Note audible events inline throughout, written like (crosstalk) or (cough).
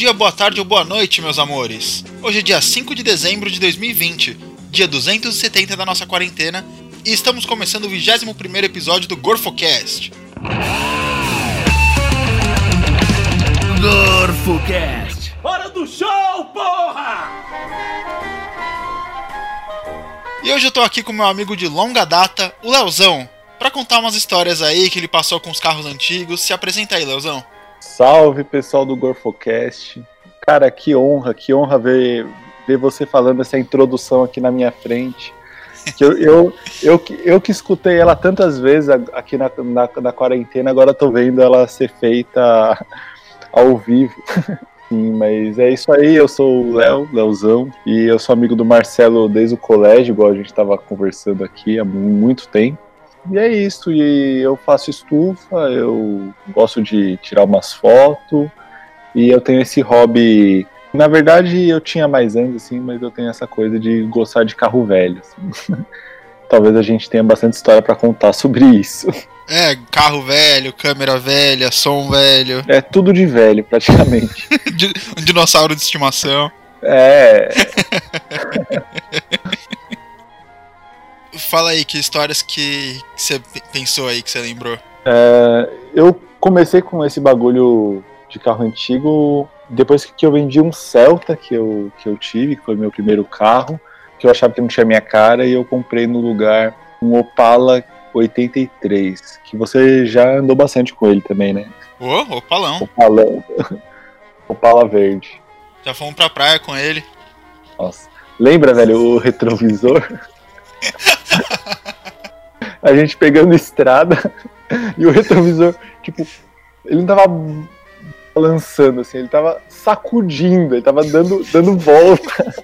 dia, boa tarde ou boa noite, meus amores. Hoje é dia 5 de dezembro de 2020, dia 270 da nossa quarentena, e estamos começando o 21 episódio do GorfoCast. GorfoCast! Hora do show, porra! E hoje eu tô aqui com meu amigo de longa data, o Leozão, para contar umas histórias aí que ele passou com os carros antigos. Se apresenta aí, Leozão. Salve pessoal do GorfoCast. Cara, que honra, que honra ver, ver você falando essa introdução aqui na minha frente. Que eu, eu, eu, eu, que escutei ela tantas vezes aqui na, na, na quarentena, agora tô vendo ela ser feita ao vivo. (laughs) Sim, mas é isso aí, eu sou o Léo, Leozão, e eu sou amigo do Marcelo desde o colégio, igual a gente estava conversando aqui há muito tempo. E é isso, e eu faço estufa, eu gosto de tirar umas fotos, e eu tenho esse hobby. Na verdade, eu tinha mais anos, assim, mas eu tenho essa coisa de gostar de carro velho. Assim. (laughs) Talvez a gente tenha bastante história para contar sobre isso. É, carro velho, câmera velha, som velho. É tudo de velho, praticamente. (laughs) um dinossauro de estimação. É. (laughs) Fala aí, que histórias que você pensou aí, que você lembrou? É, eu comecei com esse bagulho de carro antigo depois que eu vendi um Celta que eu, que eu tive, que foi meu primeiro carro, que eu achava que não tinha minha cara, e eu comprei no lugar um Opala 83, que você já andou bastante com ele também, né? Ô, oh, Opalão. Opalão. (laughs) Opala verde. Já fomos pra praia com ele. Nossa. Lembra, velho, o retrovisor? (laughs) a gente pegando estrada e o retrovisor, tipo, ele não tava balançando, assim, ele tava sacudindo, ele tava dando, dando volta.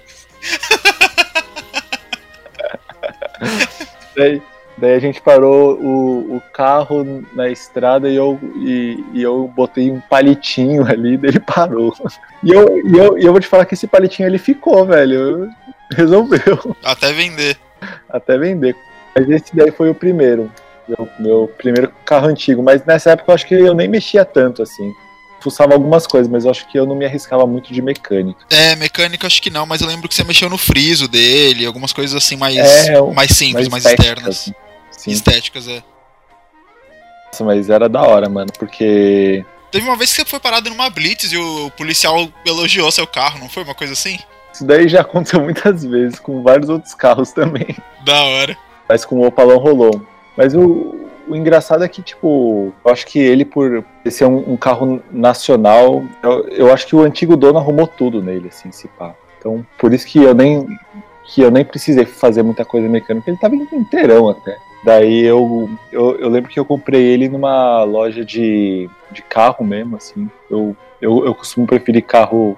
daí, daí a gente parou o, o carro na estrada e eu, e, e eu botei um palitinho ali, daí ele parou. E eu, e, eu, e eu vou te falar que esse palitinho ele ficou, velho. Resolveu. Até vender até vender. Mas esse daí foi o primeiro. Meu, meu primeiro carro antigo. Mas nessa época eu acho que eu nem mexia tanto assim fuçava algumas coisas, mas eu acho que eu não me arriscava muito de mecânica. É, mecânica acho que não, mas eu lembro que você mexeu no friso dele, algumas coisas assim mais, é, mais simples, mais, mais externas. Sim. Estéticas, é. Nossa, mas era da hora, mano, porque. Teve uma vez que você foi parado numa blitz e o policial elogiou seu carro, não foi uma coisa assim? Isso daí já (laughs) aconteceu muitas vezes, com vários outros carros também. Da hora. Mas com o Opalão rolou. Mas o, o engraçado é que, tipo, eu acho que ele, por ser um, um carro nacional, eu, eu, acho que o antigo dono arrumou tudo nele, assim, se pá. Então, por isso que eu nem que eu nem precisei fazer muita coisa mecânica, ele tava inteirão até. Daí eu, eu, eu, lembro que eu comprei ele numa loja de, de carro mesmo, assim. Eu, eu, eu costumo preferir carro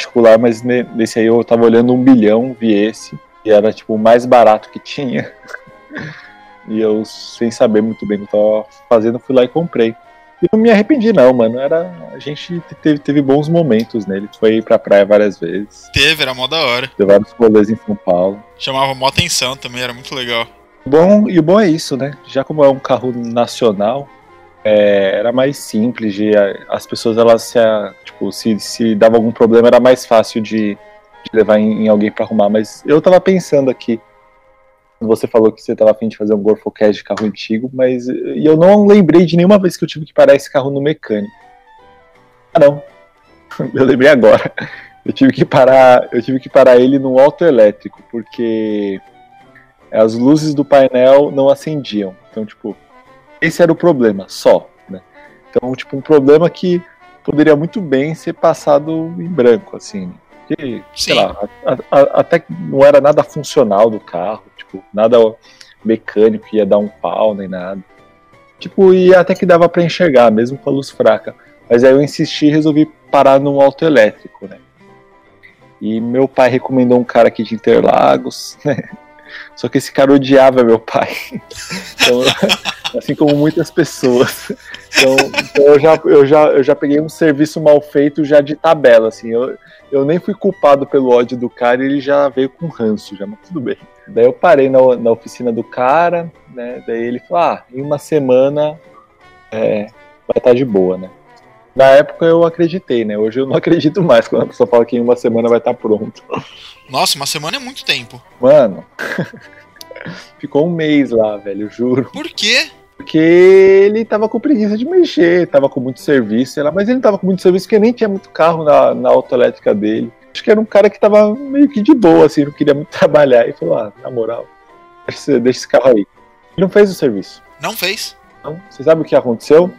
particular, mas nesse aí eu tava olhando um bilhão, vi esse, e era tipo o mais barato que tinha. (laughs) e eu, sem saber muito bem o que eu tava fazendo, fui lá e comprei. E não me arrependi, não, mano. Era, a gente teve, teve bons momentos nele. Foi pra praia várias vezes. Teve, era mó da hora. Teve vários rolês em São Paulo. Chamava mó atenção também, era muito legal. Bom, e o bom é isso, né? Já como é um carro nacional, é, era mais simples de as pessoas elas se tipo se, se dava algum problema era mais fácil de, de levar em, em alguém para arrumar. Mas eu tava pensando aqui você falou que você tava afim de fazer um Gorfocast de carro antigo mas e eu não lembrei de nenhuma vez que eu tive que parar esse carro no mecânico. Ah não. (laughs) Eu lembrei agora. Eu tive que parar eu tive que parar ele no auto elétrico porque as luzes do painel não acendiam. Então tipo esse era o problema, só. Né? Então, tipo, um problema que poderia muito bem ser passado em branco, assim. Porque, sei lá, a, a, até não era nada funcional do carro, tipo, nada mecânico ia dar um pau nem nada. Tipo, e até que dava para enxergar, mesmo com a luz fraca. Mas aí eu insisti e resolvi parar num auto elétrico, né? E meu pai recomendou um cara aqui de Interlagos, (laughs) né? Só que esse cara odiava meu pai. (laughs) Então, assim como muitas pessoas. Então, então, eu, já, eu, já, eu já peguei um serviço mal feito já de tabela, assim. Eu, eu nem fui culpado pelo ódio do cara e ele já veio com ranço, já, mas tudo bem. Daí eu parei na, na oficina do cara, né? Daí ele falou: ah, em uma semana é, vai estar tá de boa, né? Na época eu acreditei, né? Hoje eu não (laughs) acredito mais quando a pessoa fala que em uma semana vai estar pronto. Nossa, uma semana é muito tempo. Mano, (laughs) ficou um mês lá, velho, juro. Por quê? Porque ele tava com preguiça de mexer, tava com muito serviço, sei lá, mas ele não tava com muito serviço porque nem tinha muito carro na, na autoelétrica dele. Acho que era um cara que tava meio que de boa, assim, não queria muito (laughs) trabalhar. E falou, ah, na moral, deixa esse, deixa esse carro aí. Ele não fez o serviço. Não fez? Então, você sabe o que aconteceu?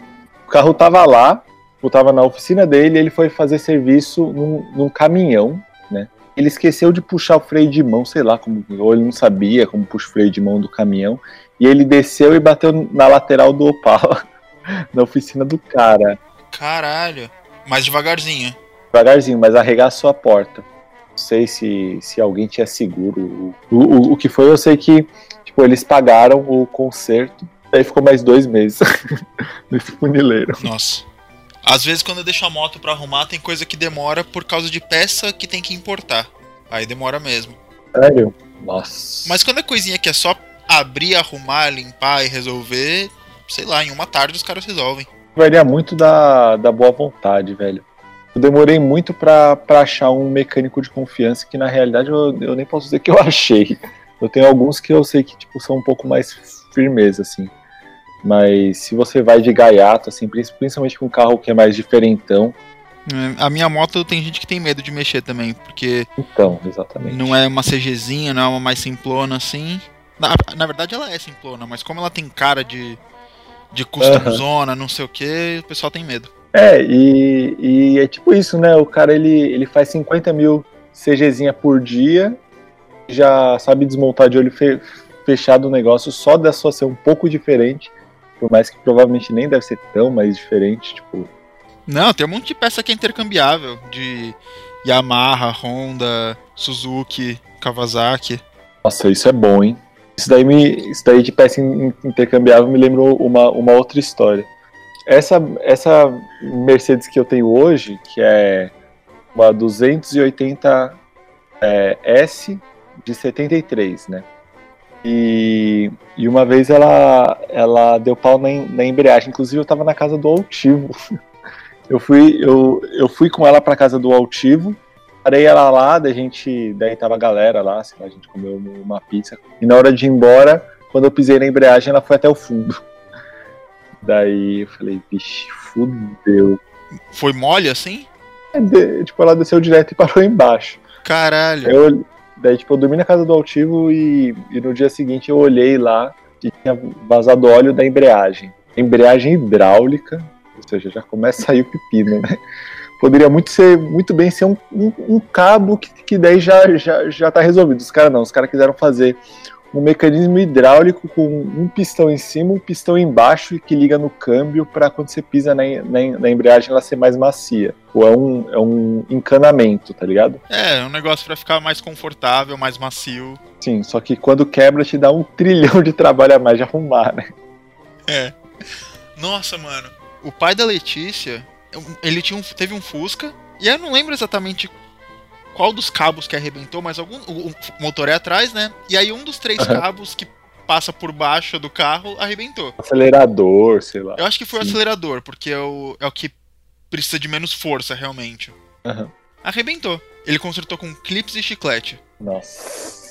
O carro tava lá, tava na oficina dele, ele foi fazer serviço num, num caminhão, né? Ele esqueceu de puxar o freio de mão, sei lá, como, ou ele não sabia como puxa o freio de mão do caminhão, e ele desceu e bateu na lateral do Opala, (laughs) na oficina do cara. Caralho. Mais devagarzinho. Devagarzinho, mas arregaçou a porta. Não sei se, se alguém tinha seguro. O, o, o que foi, eu sei que tipo, eles pagaram o conserto. Aí ficou mais dois meses (laughs) nesse funileiro. Nossa. Às vezes quando eu deixo a moto pra arrumar, tem coisa que demora por causa de peça que tem que importar. Aí demora mesmo. Sério? Nossa. Mas quando é coisinha que é só abrir, arrumar, limpar e resolver, sei lá, em uma tarde os caras resolvem. Varia muito da, da boa vontade, velho. Eu demorei muito pra, pra achar um mecânico de confiança que na realidade eu, eu nem posso dizer que eu (laughs) achei. Eu tenho alguns que eu sei que tipo, são um pouco mais firmeza, assim. Mas se você vai de gaiato, assim, principalmente com um carro que é mais diferentão. É, a minha moto tem gente que tem medo de mexer também, porque. Então, exatamente. Não é uma CGzinha, não é uma mais simplona assim. Na, na verdade ela é simplona, mas como ela tem cara de. de custom zona, não sei o que, o pessoal tem medo. É, e, e é tipo isso, né? O cara ele, ele faz 50 mil CGzinha por dia, já sabe desmontar de olho fe, fechado o negócio só da sua ser um pouco diferente por mais que provavelmente nem deve ser tão mais diferente, tipo. Não, tem um monte de peça que é intercambiável, de Yamaha, Honda, Suzuki, Kawasaki. Nossa, isso é bom, hein? Isso daí, me, isso daí de peça intercambiável me lembrou uma, uma outra história. Essa, essa Mercedes que eu tenho hoje, que é uma 280 é, S de 73, né? E, e uma vez ela, ela deu pau na, na embreagem. Inclusive eu tava na casa do Altivo. (laughs) Eu fui, eu, eu fui com ela pra casa do Altivo, parei ela lá, daí gente. Daí tava a galera lá, lá, a gente comeu uma pizza. E na hora de ir embora, quando eu pisei na embreagem, ela foi até o fundo. (laughs) Daí eu falei, vixe, fudeu. Foi mole assim? É, tipo, ela desceu direto e parou embaixo. Caralho. Eu, Daí, tipo, eu dormi na casa do Altivo e, e no dia seguinte eu olhei lá e tinha vazado óleo da embreagem. Embreagem hidráulica, ou seja, já começa a sair o pepino, né? Poderia muito, ser, muito bem ser um, um, um cabo que, que daí já, já, já tá resolvido. Os caras não, os caras quiseram fazer um mecanismo hidráulico com um pistão em cima, um pistão embaixo e que liga no câmbio para quando você pisa na, na, na, embreagem ela ser mais macia. Ou é um, é um encanamento, tá ligado? É, é um negócio para ficar mais confortável, mais macio. Sim, só que quando quebra te dá um (laughs) trilhão de trabalho a mais de arrumar, né? É. Nossa, mano. O pai da Letícia, ele tinha um, teve um Fusca, e eu não lembro exatamente qual dos cabos que arrebentou, mas algum. O, o motor é atrás, né? E aí um dos três uhum. cabos que passa por baixo do carro arrebentou. Acelerador, sei lá. Eu acho que foi Sim. o acelerador, porque é o, é o que precisa de menos força, realmente. Uhum. Arrebentou. Ele consertou com clips e chiclete. Nossa.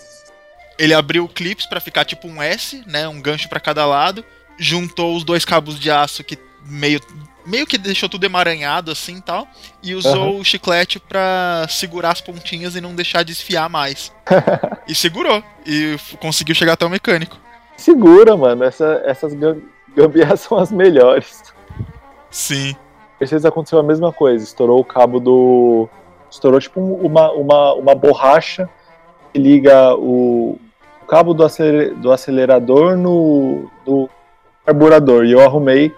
Ele abriu clips para ficar tipo um S, né? Um gancho para cada lado. Juntou os dois cabos de aço que meio meio que deixou tudo emaranhado assim tal, e usou uhum. o chiclete para segurar as pontinhas e não deixar desfiar mais. (laughs) e segurou, e conseguiu chegar até o mecânico. Segura, mano, Essa, essas gambiarras (laughs) são as melhores. Sim. Mercedes aconteceu a mesma coisa, estourou o cabo do. Estourou tipo uma, uma, uma borracha que liga o, o cabo do, acelerador no, no carburador. E eu arrumei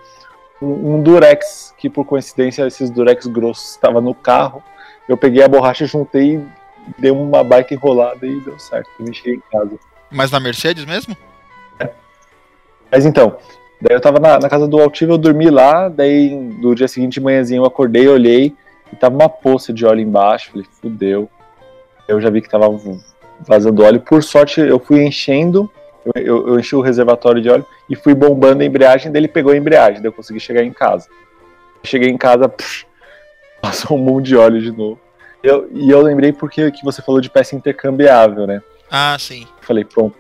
um, um durex, que por coincidência esses durex grossos estava no carro. Eu peguei a borracha, juntei, dei uma baita enrolada e deu certo. Eu mexi em casa. Mas na Mercedes mesmo? É. Mas então, daí eu tava na, na casa do Altivo, eu dormi lá, daí no dia seguinte de manhãzinho eu acordei, olhei e tava uma poça de óleo embaixo. Falei, fudeu. Eu já vi que tava vazando óleo. Por sorte, eu fui enchendo eu, eu, eu, enchi o reservatório de óleo e fui bombando a embreagem, dele pegou a embreagem, daí eu consegui chegar em casa. Cheguei em casa, pff, passou um monte de óleo de novo. Eu, e eu lembrei porque que você falou de peça intercambiável, né? Ah, sim. Falei, pronto.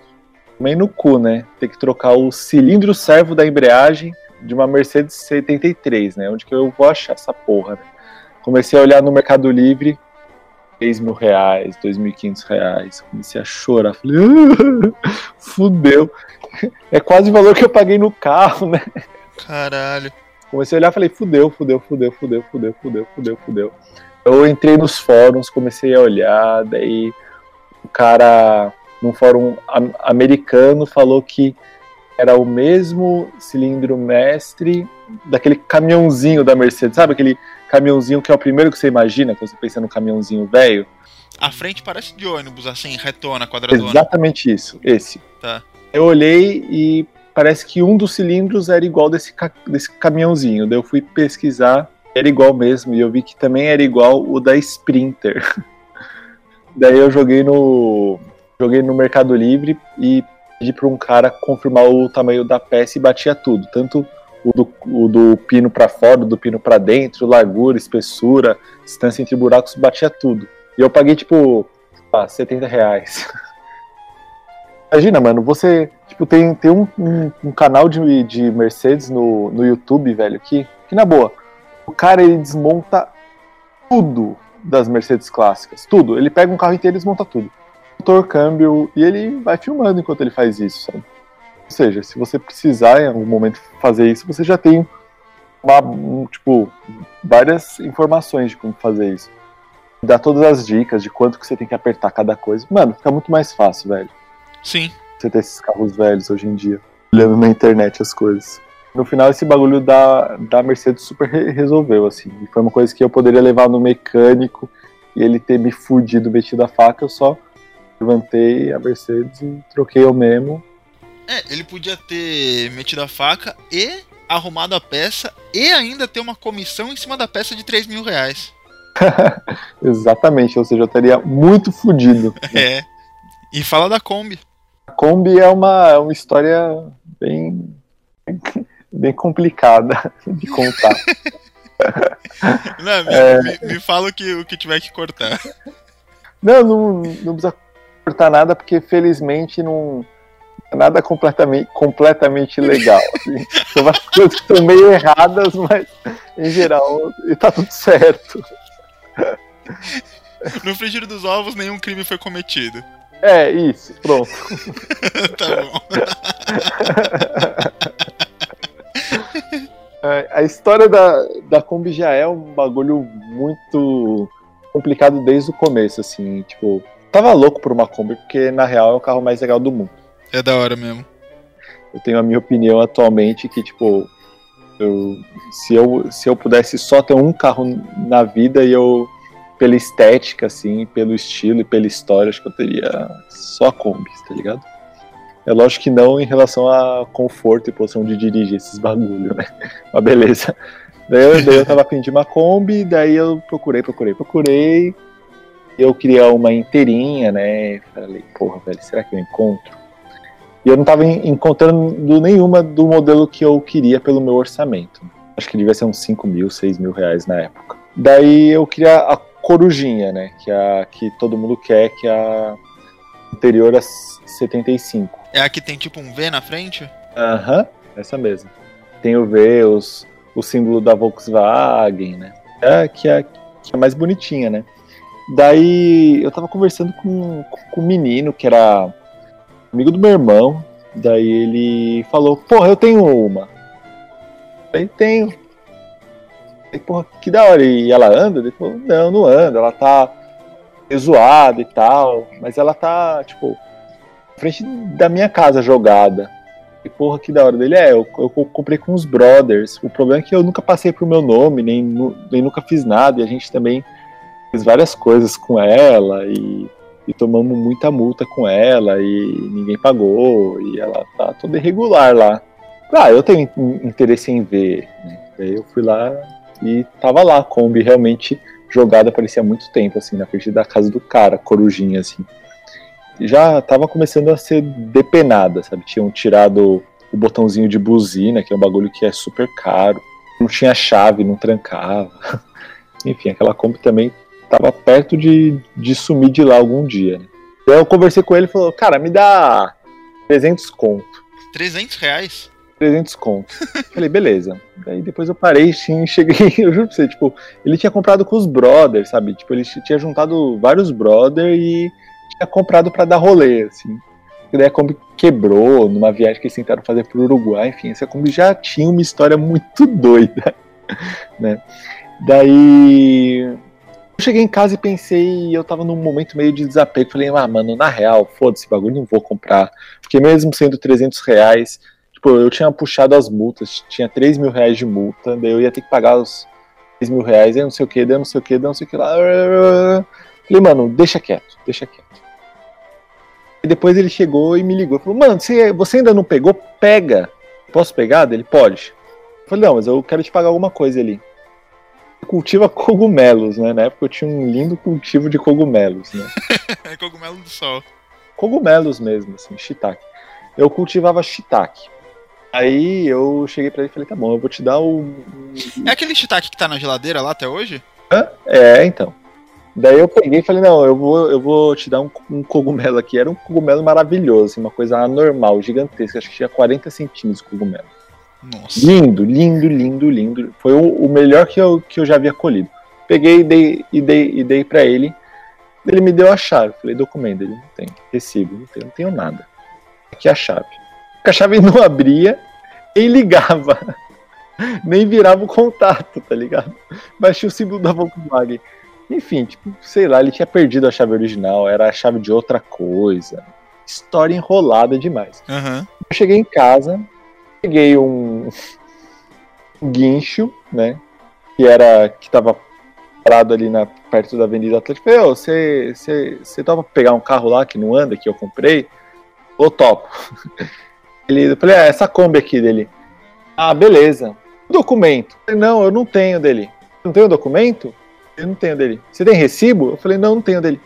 Tomei no cu, né? Tem que trocar o cilindro servo da embreagem de uma Mercedes 73, né? Onde que eu vou achar essa porra, né? Comecei a olhar no Mercado Livre, 3 mil reais, 2.500 reais. Comecei a chorar. Falei, ah, (laughs) fudeu. É quase o valor que eu paguei no carro, né? Caralho. Comecei a olhar e falei, fudeu, fudeu, fudeu, fudeu, fudeu, fudeu, fudeu, fudeu. Eu entrei nos fóruns, comecei a olhar, daí o cara num fórum americano falou que era o mesmo cilindro mestre daquele caminhãozinho da Mercedes, sabe aquele caminhãozinho que é o primeiro que você imagina quando você pensa no caminhãozinho velho? A frente parece de ônibus, assim, retona, quadradona. Exatamente isso, esse. Tá. Eu olhei e parece que um dos cilindros era igual desse, desse caminhãozinho. Daí eu fui pesquisar, era igual mesmo, e eu vi que também era igual o da Sprinter. (laughs) Daí eu joguei no. Joguei no Mercado Livre e pedi para um cara confirmar o tamanho da peça e batia tudo. Tanto o do, o do pino para fora, o do pino para dentro, largura, espessura, distância entre buracos, batia tudo. E eu paguei, tipo, ah, 70 reais. (laughs) Imagina, mano, você tipo, tem, tem um, um, um, canal de, de Mercedes no, no YouTube, velho, que, que na boa, o cara ele desmonta tudo das Mercedes clássicas, tudo. Ele pega um carro inteiro e desmonta tudo. Motor, câmbio, e ele vai filmando enquanto ele faz isso, sabe? Ou seja, se você precisar em algum momento fazer isso, você já tem uma, um, tipo, várias informações de como fazer isso. Dá todas as dicas de quanto que você tem que apertar cada coisa. Mano, fica muito mais fácil, velho. Sim. Você ter esses carros velhos hoje em dia, olhando na internet as coisas. No final, esse bagulho da, da Mercedes super resolveu, assim. E foi uma coisa que eu poderia levar no mecânico e ele ter me fudido, metido a faca, eu só levantei a Mercedes e troquei eu mesmo é, ele podia ter metido a faca e arrumado a peça e ainda ter uma comissão em cima da peça de 3 mil reais. (laughs) Exatamente, ou seja, eu estaria muito fodido. (laughs) É. E fala da Kombi. A Kombi é uma, é uma história bem, bem complicada de contar. (laughs) Não, me, é... me, me, fala o que, o que tiver que cortar. Não, não, não precisa cortar nada, porque felizmente não, nada completamente, completamente legal. (laughs) Assim. São umas coisas que estão meio erradas, mas em geral está tudo certo. No frigir dos ovos, nenhum crime foi cometido. É, isso, pronto. (laughs) tá bom. (laughs) É, a história da, da Kombi já é um bagulho muito complicado desde o começo, assim, tipo, tava louco por uma Kombi, porque na real é o carro mais legal do mundo. É da hora mesmo. Eu tenho a minha opinião atualmente que, tipo, eu, se, eu, se eu pudesse só ter um carro na vida e eu, pela estética, assim, pelo estilo e pela história, acho que eu teria só a Kombi, tá ligado? É lógico que não em relação a conforto e posição de dirigir esses bagulho, né? (laughs) Mas beleza. Daí eu, daí eu tava de uma Kombi, daí eu procurei, procurei, procurei. Eu queria uma inteirinha, né? Falei, porra, velho, será que eu encontro? E eu não estava encontrando nenhuma do modelo que eu queria pelo meu orçamento. Acho que devia ser uns 5 mil, 6 mil reais na época. Daí eu queria a corujinha, né? Que, é a, que todo mundo quer, que é a anterior a 75. É a que tem tipo um V na frente? Aham, uhum, essa mesmo. Tem o V, os, o símbolo da Volkswagen, né? É, que, é, que é mais bonitinha, né? Daí eu tava conversando com, com um menino que era amigo do meu irmão. Daí ele falou: Porra, eu tenho uma. Aí tenho. Aí, porra, que da hora. E ela anda? Ele falou: Não, não anda. Ela tá zoada e tal. Mas ela tá, tipo, na frente da minha casa jogada. E porra, que da hora dele é. Eu, eu comprei com os brothers. O problema é que eu nunca passei pro meu nome, nem, nem nunca fiz nada. E a gente também fez várias coisas com ela. E e tomamos muita multa com ela e ninguém pagou e ela tá toda irregular lá. Ah, eu tenho interesse em ver. Né? Eu fui lá e tava lá a Kombi realmente jogada parecia muito tempo assim na frente da casa do cara, corujinha assim. Já tava começando a ser depenada, sabe? Tinham tirado o botãozinho de buzina, que é um bagulho que é super caro. não tinha chave, não trancava. (laughs) Enfim, aquela Kombi também estava perto de, de sumir de lá algum dia. Né? Então eu conversei com ele e falou, cara, me dá 300 conto. 300 reais? 300 conto. Falei, beleza. Daí depois eu parei, sim, (laughs) cheguei, eu juro pra você, tipo, ele tinha comprado com os brothers, sabe? Tipo, ele tinha juntado vários brothers e tinha comprado para dar rolê, assim. E daí a Kombi quebrou numa viagem que eles tentaram fazer pro Uruguai, enfim, essa Kombi já tinha uma história muito (laughs) doida, né? Daí eu cheguei em casa e pensei, eu tava num momento meio de desapego, falei, ah, mano, na real, foda-se bagulho, não vou comprar. Porque mesmo sendo 300 reais, tipo, eu tinha puxado as multas, tinha 3 mil reais de multa, daí eu ia ter que pagar os 3 mil reais, eu não sei o que, daí não sei o que, daí não sei o que lá. Falei, mano, deixa quieto, deixa quieto. E depois ele chegou e me ligou. Falou, mano, você, você ainda não pegou? Pega. Posso pegar? Ele pode. Eu falei, não, mas eu quero te pagar alguma coisa ali. Cultiva cogumelos, né? Na época eu tinha um lindo cultivo de cogumelos, né? (laughs) Cogumelo do sol. Cogumelos mesmo, assim, shiitake. Eu cultivava shiitake. Aí eu cheguei pra ele e falei, tá bom, eu vou te dar o. É aquele shiitake que tá na geladeira lá até hoje? Hã? É, então. Daí eu peguei e falei, não, eu vou, eu vou te dar um, um cogumelo aqui. Era um cogumelo maravilhoso, assim, uma coisa anormal, gigantesca. Acho que tinha 40 centímetros de cogumelo. Nossa. Lindo, lindo, lindo, lindo. Foi o, o, melhor que eu, que eu já havia colhido. Peguei e dei, e dei, e dei pra ele. Ele me deu a chave. Falei, documento. Ele não tem. Recibo, não tenho, não tenho nada. Aqui a chave. A chave não abria e ligava. (laughs) Nem virava o contato, tá ligado? Mas tinha o símbolo da Volkswagen. Enfim, tipo, sei lá, ele tinha perdido a chave original, era a chave de outra coisa. História enrolada demais. Uhum. Eu cheguei em casa, peguei um, guincho, né? Que era. que tava parado ali na, perto da Avenida Atlético. Falei, você, você, topa pegar um carro lá que não anda, que eu comprei? Ô, topo. (laughs) Ele, eu falei, ah, essa Kombi aqui dele. Ah, beleza. Documento? Falei, não, eu não tenho dele. Não tem o documento? Eu não tenho dele. Você tem recibo? Eu falei, não, não tenho dele.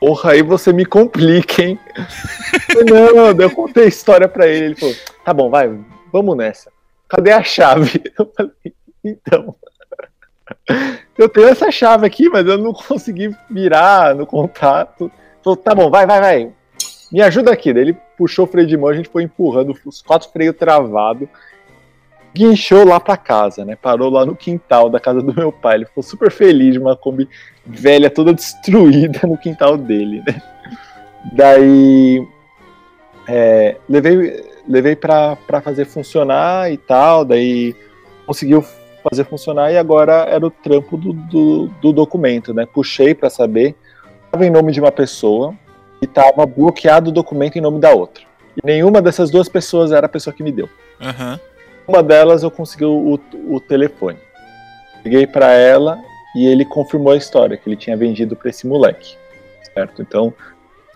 Porra, aí você me complica, hein? (laughs) falei, não, eu contei a história pra ele. Ele falou, tá bom, vai, vamos nessa. Cadê a chave? (laughs) Eu falei, então. Eu tenho essa chave aqui, mas eu não consegui virar no contato. Falou, tá bom, vai, vai, vai. Me ajuda aqui. Daí ele puxou o freio de mão, a gente foi empurrando, os quatro freios travados guinchou lá para casa, né? Parou lá no quintal da casa do meu pai. Ele ficou super feliz de uma Kombi velha toda destruída no quintal dele, né? Daí é, levei levei para fazer funcionar e tal, daí conseguiu fazer funcionar e agora era o trampo do, do, do documento, né? Puxei para saber, estava em nome de uma pessoa e estava bloqueado o documento em nome da outra. E nenhuma dessas duas pessoas era a pessoa que me deu. Uhum. Uma delas eu consegui o, o telefone. Liguei para ela e ele confirmou a história que ele tinha vendido para esse moleque. Certo? Então,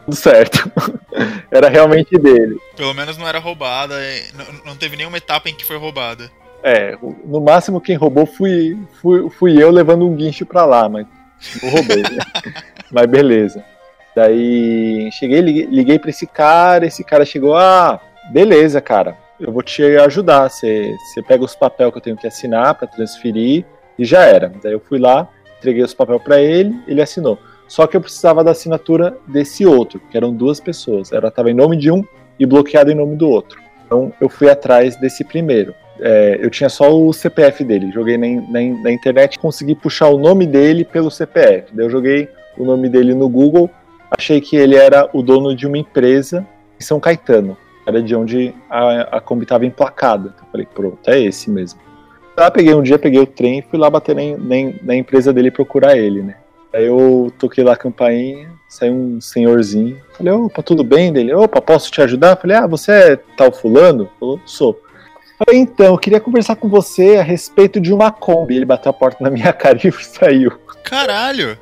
tudo certo. (laughs) era realmente dele. Pelo menos não era roubada, não teve nenhuma etapa em que foi roubada. É, no máximo quem roubou fui, fui, fui eu levando um guincho pra lá, mas não roubei. Né? (laughs) mas beleza. Daí cheguei, liguei, liguei pra esse cara, esse cara chegou, ah, beleza, cara eu vou te ajudar. Você, você pega os papéis que eu tenho que assinar para transferir e já era. Daí eu fui lá, entreguei os papéis para ele, ele assinou. Só que eu precisava da assinatura desse outro, que eram duas pessoas. Ela estava em nome de um e bloqueada em nome do outro. Então eu fui atrás desse primeiro. É, eu tinha só o CPF dele. Joguei na, na, na internet consegui puxar o nome dele pelo CPF. Daí eu joguei o nome dele no Google. Achei que ele era o dono de uma empresa em São Caetano era de onde a, a Kombi estava emplacada. Então falei, pronto, é esse mesmo. Lá peguei um dia, peguei o trem e fui lá bater na, na, na, empresa dele procurar ele, né? Aí eu toquei lá a campainha, saiu um senhorzinho. Falei, opa, tudo bem dele? Opa, posso te ajudar? Falei, ah, você é tal fulano? Falou, sou. Falei, então, eu queria conversar com você a respeito de uma Kombi. Ele bateu a porta na minha (laughs) cara e saiu. Caralho!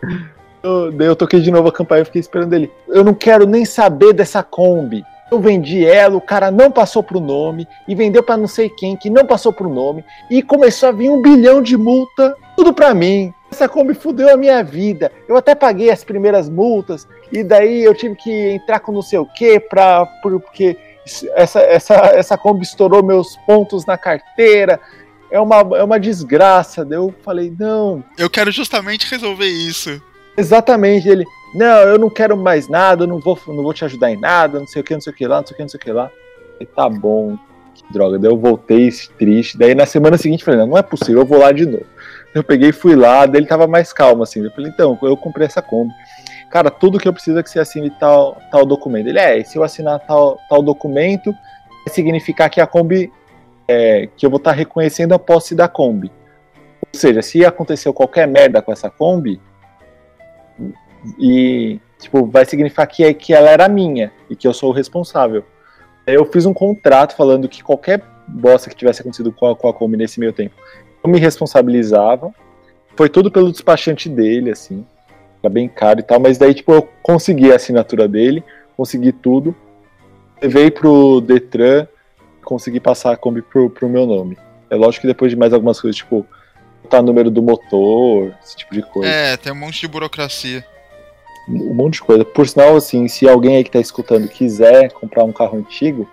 Eu, daí eu toquei de novo a campainha e fiquei esperando ele. Eu não quero nem saber dessa Kombi. Eu vendi ela, o cara não passou pro nome, e vendeu para não sei quem, que não passou pro nome, e começou a vir um bilhão de multa, tudo para mim. Essa Kombi fudeu a minha vida. Eu até paguei as primeiras multas, e daí eu tive que entrar com não sei o que, pra, porque essa, essa, essa Kombi estourou meus pontos na carteira. é uma, é uma desgraça. Eu falei, não. Eu quero justamente resolver isso. Exatamente, ele, não, eu não quero mais nada, não vou, não vou te ajudar em nada, não sei o que, não sei o que lá, não sei o que, não sei o que lá. E tá bom, que droga. Daí eu voltei triste. Daí na semana seguinte falei, não, não é possível, eu vou lá de novo. Eu peguei e fui lá, daí ele tava mais calmo, assim. Eu falei, então, eu comprei essa Kombi. Cara, tudo que eu preciso é que você assine tal, tal documento. Ele, é, se eu assinar tal, tal documento, vai significar que a Kombi, é, que eu vou estar tá reconhecendo a posse da Kombi. Ou seja, se aconteceu qualquer merda com essa Kombi, e, tipo, vai significar que, que ela era minha e que eu sou o responsável. Eu fiz um contrato falando que qualquer bosta que tivesse acontecido com a, com a Kombi nesse meio tempo, eu me responsabilizava. Foi tudo pelo despachante dele, assim. Era bem caro e tal, mas daí, tipo, eu consegui a assinatura dele, consegui tudo. Levei pro Detran, consegui passar a Kombi pro, pro meu nome. É lógico que depois de mais algumas coisas, tipo, botar número do motor, esse tipo de coisa. É, tem um monte de burocracia. Um monte de coisa. Por sinal, assim, se alguém aí que tá escutando quiser comprar um carro antigo,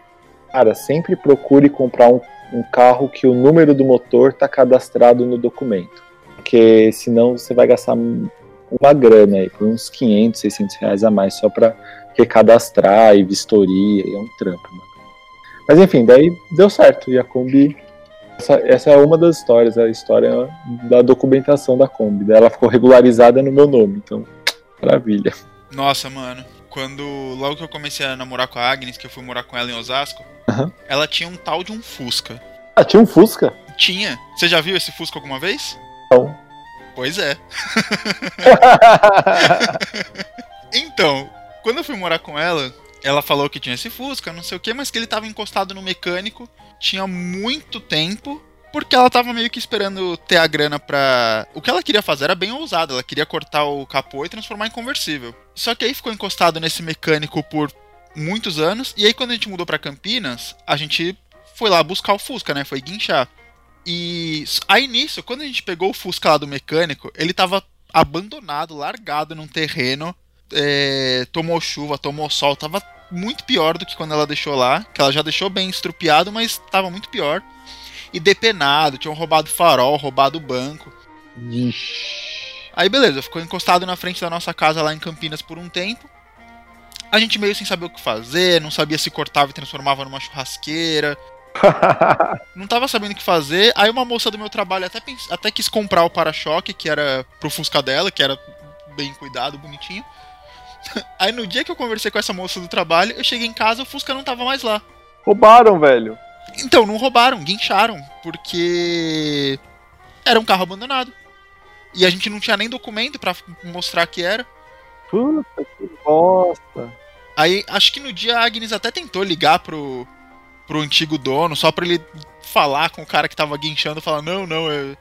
cara, sempre procure comprar um um carro que o número do motor está cadastrado no documento. Porque senão você vai gastar uma grana aí, por uns 500, 600 reais a mais só para recadastrar e vistoria, é um trampo, mano. Mas enfim, daí deu certo, e a Kombi. Essa, essa é uma das histórias, a história da documentação da Kombi. Daí ela ficou regularizada no meu nome, então, maravilha. Nossa, mano, quando. Logo que eu comecei a namorar com a Agnes, que eu fui morar com ela em Osasco, Uhum. Ela tinha um tal de um Fusca. Ah, tinha um Fusca? Tinha. Você já viu esse Fusca alguma vez? Não. Pois é. (laughs) então, quando eu fui morar com ela, ela falou que tinha esse Fusca, não sei o que, mas que ele tava encostado no mecânico, tinha muito tempo, porque ela tava meio que esperando ter a grana pra. O que ela queria fazer era bem ousado, ela queria cortar o capô e transformar em conversível. Só que aí ficou encostado nesse mecânico por muitos anos. E aí, quando a gente mudou para Campinas, a gente foi lá buscar o Fusca, né? Foi guinchar. E aí nisso, quando a gente pegou o Fusca lá do mecânico, ele tava abandonado, largado num terreno. É, tomou chuva, tomou sol, tava muito pior do que quando ela deixou lá. Que ela já deixou bem estrupiado, mas tava muito pior. E depenado, tinham roubado farol, roubado banco. Ixi. Aí beleza, ficou encostado na frente da nossa casa lá em Campinas por um tempo a gente meio sem saber o que fazer, não sabia se cortava e transformava numa churrasqueira. (laughs) não tava sabendo o que fazer. Aí uma moça do meu trabalho até, pens... até quis comprar o para-choque, que era pro Fusca dela, que era bem cuidado, bonitinho. (laughs) Aí no dia que eu conversei com essa moça do trabalho, eu cheguei em casa, o Fusca não tava mais lá. Roubaram, velho. Então, não roubaram, guincharam, porque era um carro abandonado. E a gente não tinha nem documento para mostrar que era. Puta que bosta. Aí, acho que no dia a Agnes até tentou ligar pro, pro antigo dono, só pra ele falar com o cara que tava guinchando, falar, não, não, é,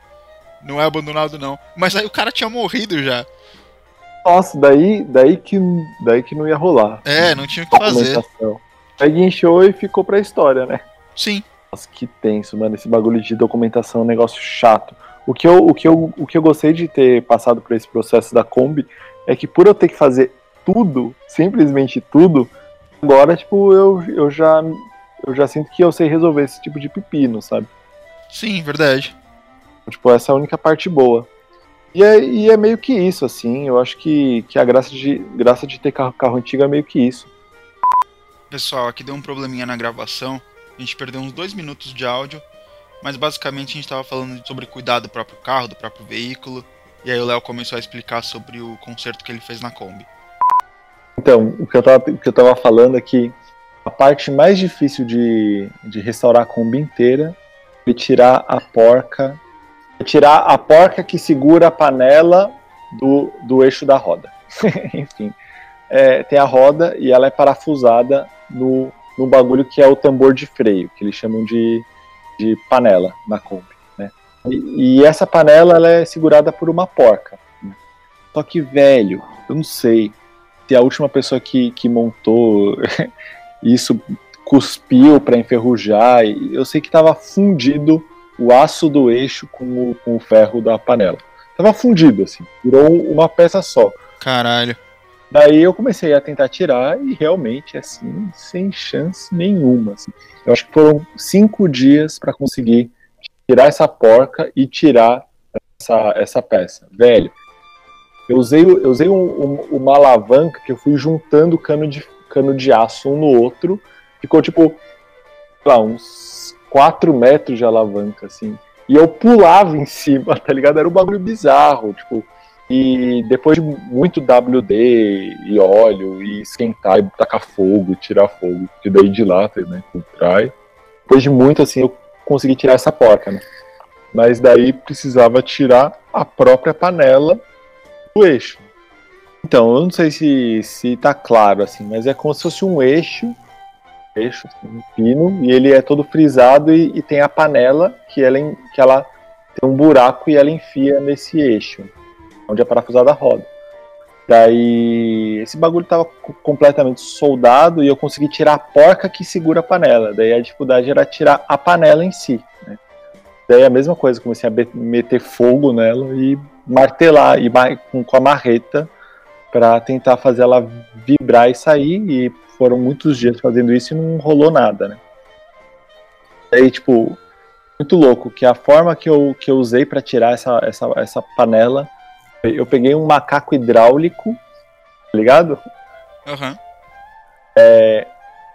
não é abandonado não. Mas aí o cara tinha morrido já. Nossa, daí, daí, que, daí que não ia rolar. É, não tinha o que fazer. Aí guinchou e ficou pra história, né? Sim. Nossa, que tenso, mano. Esse bagulho de documentação é um negócio chato. O que, eu, o, que eu, o que eu gostei de ter passado por esse processo da Kombi é que por eu ter que fazer tudo, simplesmente tudo, agora, tipo, eu, eu já eu já sinto que eu sei resolver esse tipo de pepino, sabe? Sim, verdade. Tipo, essa é a única parte boa. E é, e é meio que isso, assim, eu acho que, que a graça de, graça de ter carro, carro antigo é meio que isso. Pessoal, aqui deu um probleminha na gravação, a gente perdeu uns dois minutos de áudio, mas basicamente a gente estava falando sobre cuidar do próprio carro, do próprio veículo, e aí o Léo começou a explicar sobre o conserto que ele fez na Kombi. Então, o que eu tava, o que eu tava falando é que a parte mais difícil de, de restaurar a Kombi inteira é tirar a porca. É tirar a porca que segura a panela do, do eixo da roda. (laughs) Enfim. É, tem a roda e ela é parafusada no, no bagulho que é o tambor de freio, que eles chamam de, de panela na Kombi. Né? E, e essa panela ela é segurada por uma porca. Só que, velho, eu não sei se a última pessoa que, que montou (laughs) isso cuspiu para enferrujar. Eu sei que estava fundido o aço do eixo com o, com o ferro da panela. Tava fundido, assim, virou uma peça só. Caralho. Daí eu comecei a tentar tirar e realmente, assim, sem chance nenhuma. Assim. Eu acho que foram cinco dias para conseguir tirar essa porca e tirar essa, essa peça. Velho, eu usei, eu usei um, um, uma alavanca que eu fui juntando cano de, cano de aço um no outro. Ficou tipo, lá, uns 4 metros de alavanca, assim. E eu pulava em cima, (laughs) tá ligado? Era um bagulho bizarro, tipo. E depois de muito WD e óleo, e esquentar, e tacar fogo, tirar fogo, que daí dilata, né? Trai. Depois de muito, assim, eu consegui tirar essa porca, né? Mas daí precisava tirar a própria panela do eixo. Então, eu não sei se, se tá claro, assim, mas é como se fosse um eixo, eixo, assim, um pino, e ele é todo frisado e, e tem a panela que ela, que ela tem um buraco e ela enfia nesse eixo onde é parafusada a roda. Daí esse bagulho tava completamente soldado e eu consegui tirar a porca que segura a panela. Daí a dificuldade era tirar a panela em si. Né? Daí a mesma coisa, comecei a meter fogo nela e martelar e com, a marreta para tentar fazer ela vibrar e sair. E foram muitos dias fazendo isso e não rolou nada, né? Daí, tipo, muito louco que a forma que eu, que eu usei para tirar essa, essa, essa panela eu peguei um macaco hidráulico, tá ligado? Uhum. É,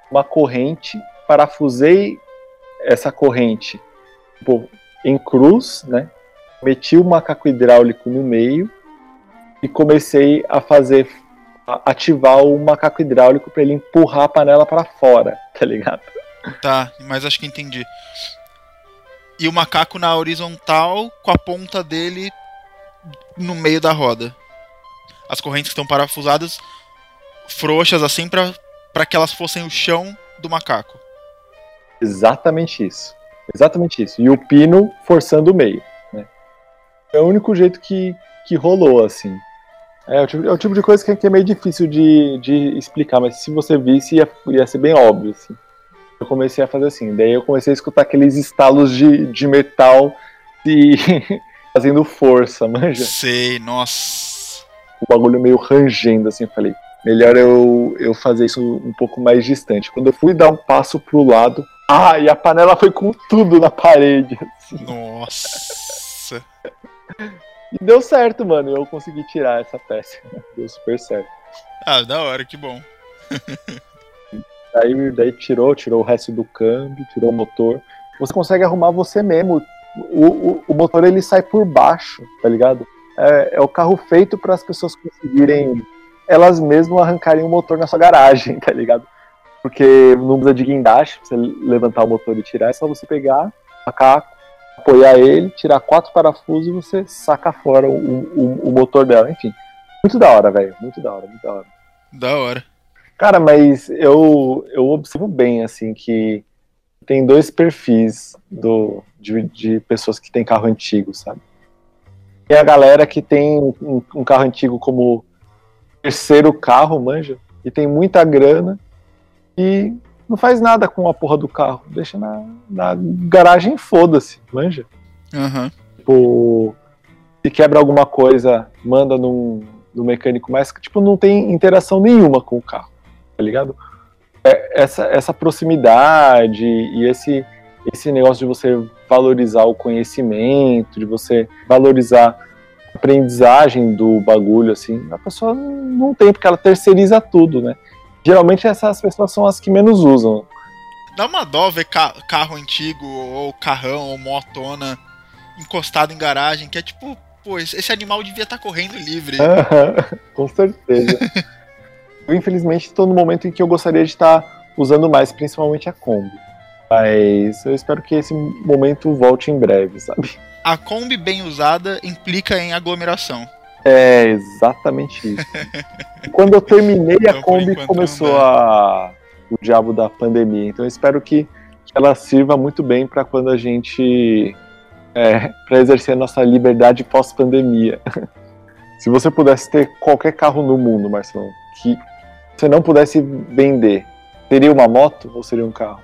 uma corrente, parafusei essa corrente tipo, em cruz, né? Meti o macaco hidráulico no meio e comecei a fazer a ativar o macaco hidráulico para ele empurrar a panela para fora, (laughs) tá ligado? Tá, mas acho que entendi. E o macaco na horizontal com a ponta dele no meio da roda. As correntes que estão parafusadas frouxas assim para que elas fossem o chão do macaco. Exatamente isso. Exatamente isso. E o pino forçando o meio. Né? É o único jeito que, que rolou, assim. É o, tipo, é o tipo de coisa que, é meio difícil de, de explicar, mas se você visse, ia, ia ser bem óbvio, assim. Eu comecei a fazer assim, daí eu comecei a escutar aqueles estalos de, de metal e (laughs) fazendo força, (laughs) manja? Sei, nossa. O bagulho meio rangendo, assim, eu falei, melhor eu, eu fazer isso um pouco mais distante. Quando eu fui dar um passo pro lado, ah, e a panela foi com tudo na parede. (laughs) Assim. Nossa. e deu certo, mano. Eu consegui tirar essa peça. (laughs) Deu super certo. Ah, da hora, que bom. daí, daí tirou, tirou o resto do câmbio, tirou o motor. Você consegue arrumar você mesmo o, o, o motor ele sai por baixo, tá ligado? É, é o carro feito para as pessoas conseguirem elas mesmas arrancarem o motor na sua garagem, (laughs) tá ligado? Porque não precisa de guindaste pra você levantar o motor e tirar, é só você pegar, tacar, apoiar ele, tirar quatro parafusos e você saca fora o, o, o motor dela. Enfim, muito da hora, velho. Muito da hora, muito da hora. Da hora. Cara, mas eu, eu observo bem, assim, que tem dois perfis do, de, de pessoas que têm carro antigo, sabe? Tem a galera que tem um, um, carro antigo como terceiro carro, manja, e tem muita grana e não faz nada com a porra do carro. Deixa na, na garagem foda-se, manja. Uhum. Tipo, se quebra alguma coisa, manda num, no mecânico mais. Tipo, não tem interação nenhuma com o carro, tá ligado? É, essa, essa proximidade e esse, esse negócio de você valorizar o conhecimento, de você valorizar a aprendizagem do bagulho, assim, a pessoa não tem, porque ela terceiriza tudo, né? Geralmente essas pessoas são as que menos usam. Dá uma dó ver ca carro antigo, ou carrão, ou motona encostado em garagem, que é tipo, pô, esse animal devia estar tá correndo livre. (laughs) com certeza. (laughs) Eu, infelizmente, estou no momento em que eu gostaria de estar usando mais, principalmente a Kombi. Mas eu espero que esse momento volte em breve, sabe? A Kombi bem usada implica em aglomeração. É, exatamente isso. (laughs) Quando eu terminei então, a Kombi, começou a... o diabo da pandemia. Então eu espero que ela sirva muito bem para quando a gente. É, para exercer a nossa liberdade pós-pandemia. (laughs) Se você pudesse ter qualquer carro no mundo, Marcelo, que você não pudesse vender, seria uma moto ou seria um carro?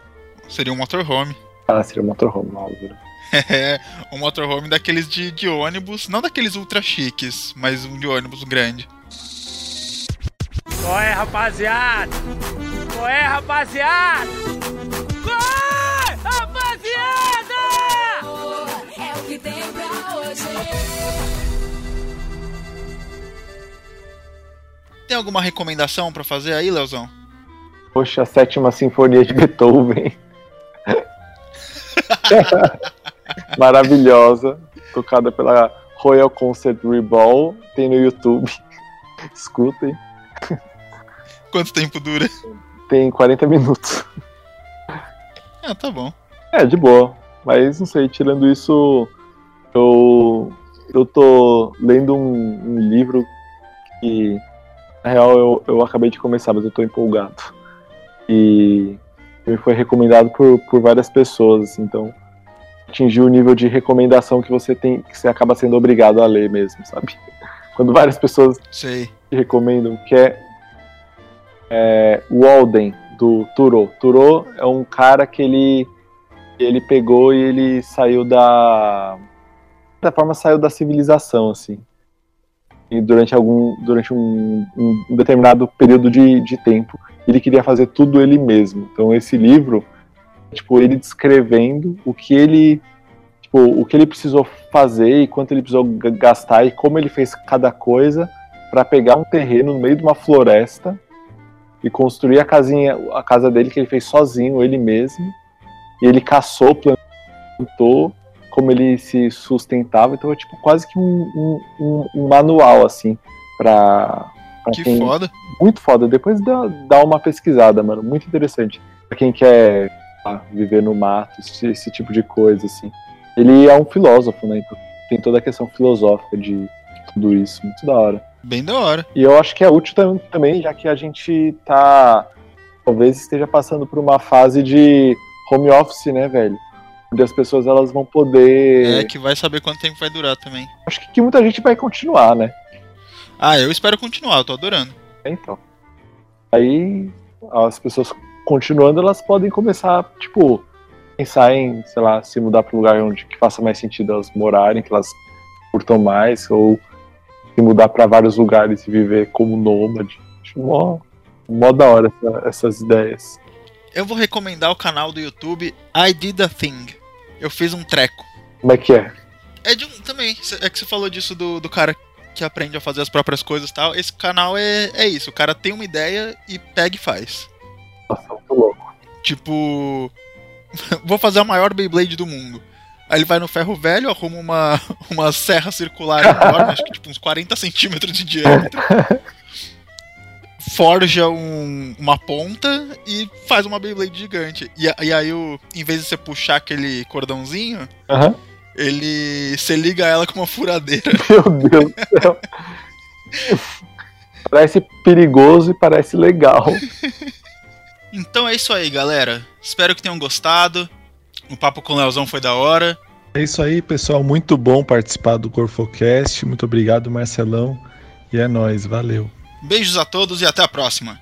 Seria um motorhome. Ah, seria um motorhome, óbvio. (laughs) É, um motorhome daqueles de, de ônibus, não daqueles ultra chiques, mas um de ônibus grande. Qual é, rapaziada? Qual é, rapaziada? Qual é, rapaziada? Tem alguma recomendação pra fazer aí, Leozão? Poxa, a sétima sinfonia de Beethoven. (laughs) Maravilhosa. Tocada pela Royal Concert Reball. Tem no YouTube. Escutem. Quanto tempo dura? Tem 40 minutos. Ah, tá bom. É, de boa. Mas não sei, tirando isso, eu, eu tô lendo um, um livro que, na real, eu, eu acabei de começar, mas eu tô empolgado. E me foi recomendado por, por várias pessoas, assim, então atingiu o nível de recomendação que você tem, que você acaba sendo obrigado a ler mesmo, sabe? (laughs) Quando várias pessoas Sei. te recomendam, que é, é Walden, do Turo. Turo é um cara que ele, ele pegou e ele saiu da. Da forma saiu da civilização, assim. E durante algum. Durante um, um determinado período de, de tempo, ele queria fazer tudo ele mesmo. Então esse livro, tipo, ele descrevendo o que ele. Tipo, o que ele precisou fazer e quanto ele precisou gastar e como ele fez cada coisa para pegar um terreno no meio de uma floresta e construir a casinha, a casa dele que ele fez sozinho, ele mesmo. E ele caçou, plantou, como ele se sustentava. Então é tipo quase que um, um, um- manual assim para Que foda. muito foda. Depois dá, dá uma pesquisada, mano. Muito interessante. Pra quem quer ah, viver no mato, esse, esse tipo de coisa, assim. Ele é um filósofo, né? Então tem toda a questão filosófica de tudo isso. Muito da hora. Bem da hora. E eu acho que é útil tam- também, já que a gente tá. Talvez esteja passando por uma fase de home office, né, velho? Onde as pessoas elas vão poder. É que vai saber quanto tempo vai durar também. Acho que, que muita gente vai continuar, né? Ah, eu espero continuar, eu tô adorando. Então. Aí as pessoas continuando, elas podem começar, tipo, pensar em, sei lá, se mudar para um lugar onde que faça mais sentido elas morarem, que elas curtam mais, ou se mudar para vários lugares e viver como nômade. Acho mó, mó da hora essa- essas ideias. Eu vou recomendar o canal do YouTube I Did a Thing. Eu fiz um treco. Como é que é? É de um. Também. É que você falou disso do, do cara que aprende a fazer as próprias coisas e tal. Esse canal é, é isso. O cara tem uma ideia e pega e faz. Nossa, muito louco. Tipo. (laughs) vou fazer a maior Beyblade do mundo. Aí ele vai no ferro velho, arruma uma, (laughs) uma serra circular enorme, acho que tipo uns 40 centímetros de diâmetro. (laughs) Forja um- uma ponta e faz uma Beyblade gigante. E, e aí, o, em vez de você puxar aquele cordãozinho, Aham. ele. Você liga ela com uma furadeira. (laughs) Meu Deus do céu. (laughs) parece perigoso e parece legal. Então é isso aí, galera. Espero que tenham gostado. O papo com o Leozão foi da hora. É isso aí, pessoal. Muito bom participar do Corfocast. Muito obrigado, Marcelão. E é nóis, valeu. Beijos a todos e até a próxima.